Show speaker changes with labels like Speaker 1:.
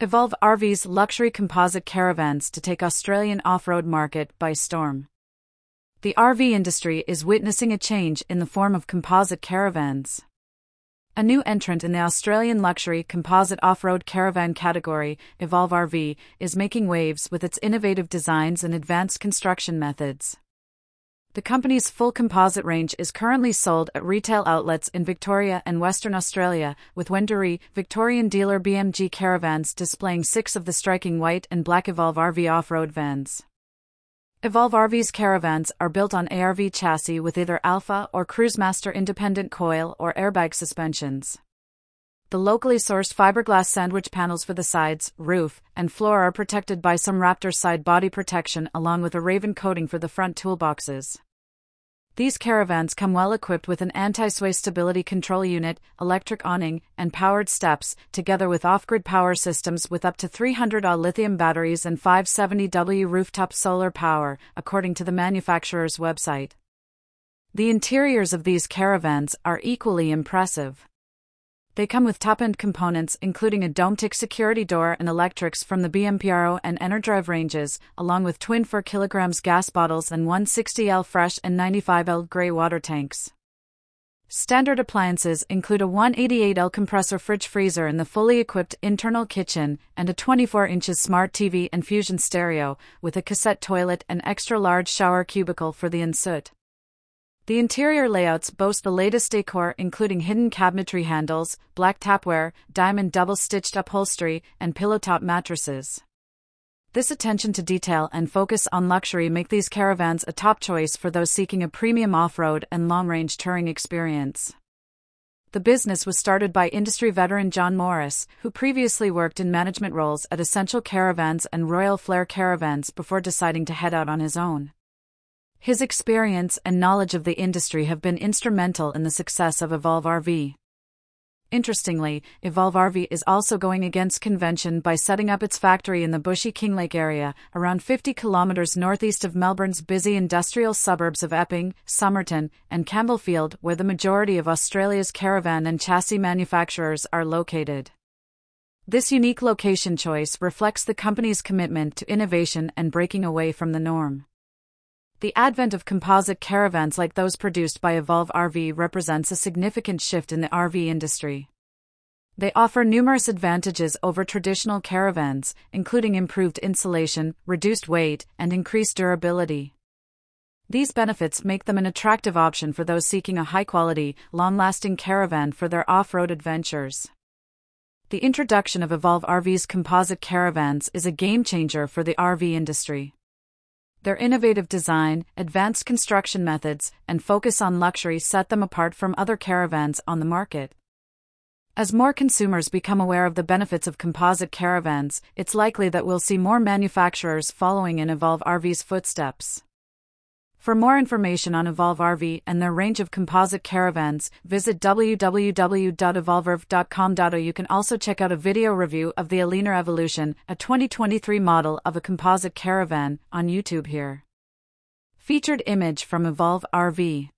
Speaker 1: Evolve RV's luxury composite caravans to take Australian off-road market by storm. The RV industry is witnessing a change in the form of composite caravans. A new entrant in the Australian luxury composite off-road caravan category, Evolve RV, is making waves with its innovative designs and advanced construction methods. The company's full composite range is currently sold at retail outlets in Victoria and Western Australia, with Wendouree, Victorian dealer BMG Caravans displaying six of the striking white and black Evolve RV off road vans. Evolve RV's caravans are built on ARV chassis with either Alpha or Cruisemaster independent coil or airbag suspensions. The locally sourced fiberglass sandwich panels for the sides, roof, and floor are protected by some Raptor side body protection along with a Raven coating for the front toolboxes. These caravans come well equipped with an anti-sway stability control unit, electric awning, and powered steps, together with off-grid power systems with up to 300 Ah lithium batteries and 570W rooftop solar power, according to the manufacturer's website. The interiors of these caravans are equally impressive. They come with top-end components including a Dometic security door and electrics from the BMPRO and EnerDrive ranges, along with twin 4 kg gas bottles and 160L fresh and 95L gray water tanks. Standard appliances include a 188L compressor fridge freezer in the fully equipped internal kitchen and a 24 inches smart TV and fusion stereo with a cassette toilet and extra large shower cubicle for the ensuite. The interior layouts boast the latest decor, including hidden cabinetry handles, black tapware, diamond double stitched upholstery, and pillow top mattresses. This attention to detail and focus on luxury make these caravans a top choice for those seeking a premium off road and long range touring experience. The business was started by industry veteran John Morris, who previously worked in management roles at Essential Caravans and Royal Flair Caravans before deciding to head out on his own. His experience and knowledge of the industry have been instrumental in the success of Evolve RV. Interestingly, Evolve RV is also going against convention by setting up its factory in the Bushy Kinglake area, around 50 kilometers northeast of Melbourne's busy industrial suburbs of Epping, Somerton, and Campbellfield, where the majority of Australia's caravan and chassis manufacturers are located. This unique location choice reflects the company's commitment to innovation and breaking away from the norm. The advent of composite caravans like those produced by Evolve RV represents a significant shift in the RV industry. They offer numerous advantages over traditional caravans, including improved insulation, reduced weight, and increased durability. These benefits make them an attractive option for those seeking a high quality, long lasting caravan for their off road adventures. The introduction of Evolve RV's composite caravans is a game changer for the RV industry. Their innovative design, advanced construction methods, and focus on luxury set them apart from other caravans on the market. As more consumers become aware of the benefits of composite caravans, it's likely that we'll see more manufacturers following in Evolve RV's footsteps. For more information on Evolve RV and their range of composite caravans, visit www.evolverv.com. You can also check out a video review of the Eleanor Evolution, a 2023 model of a composite caravan, on YouTube here. Featured image from Evolve RV.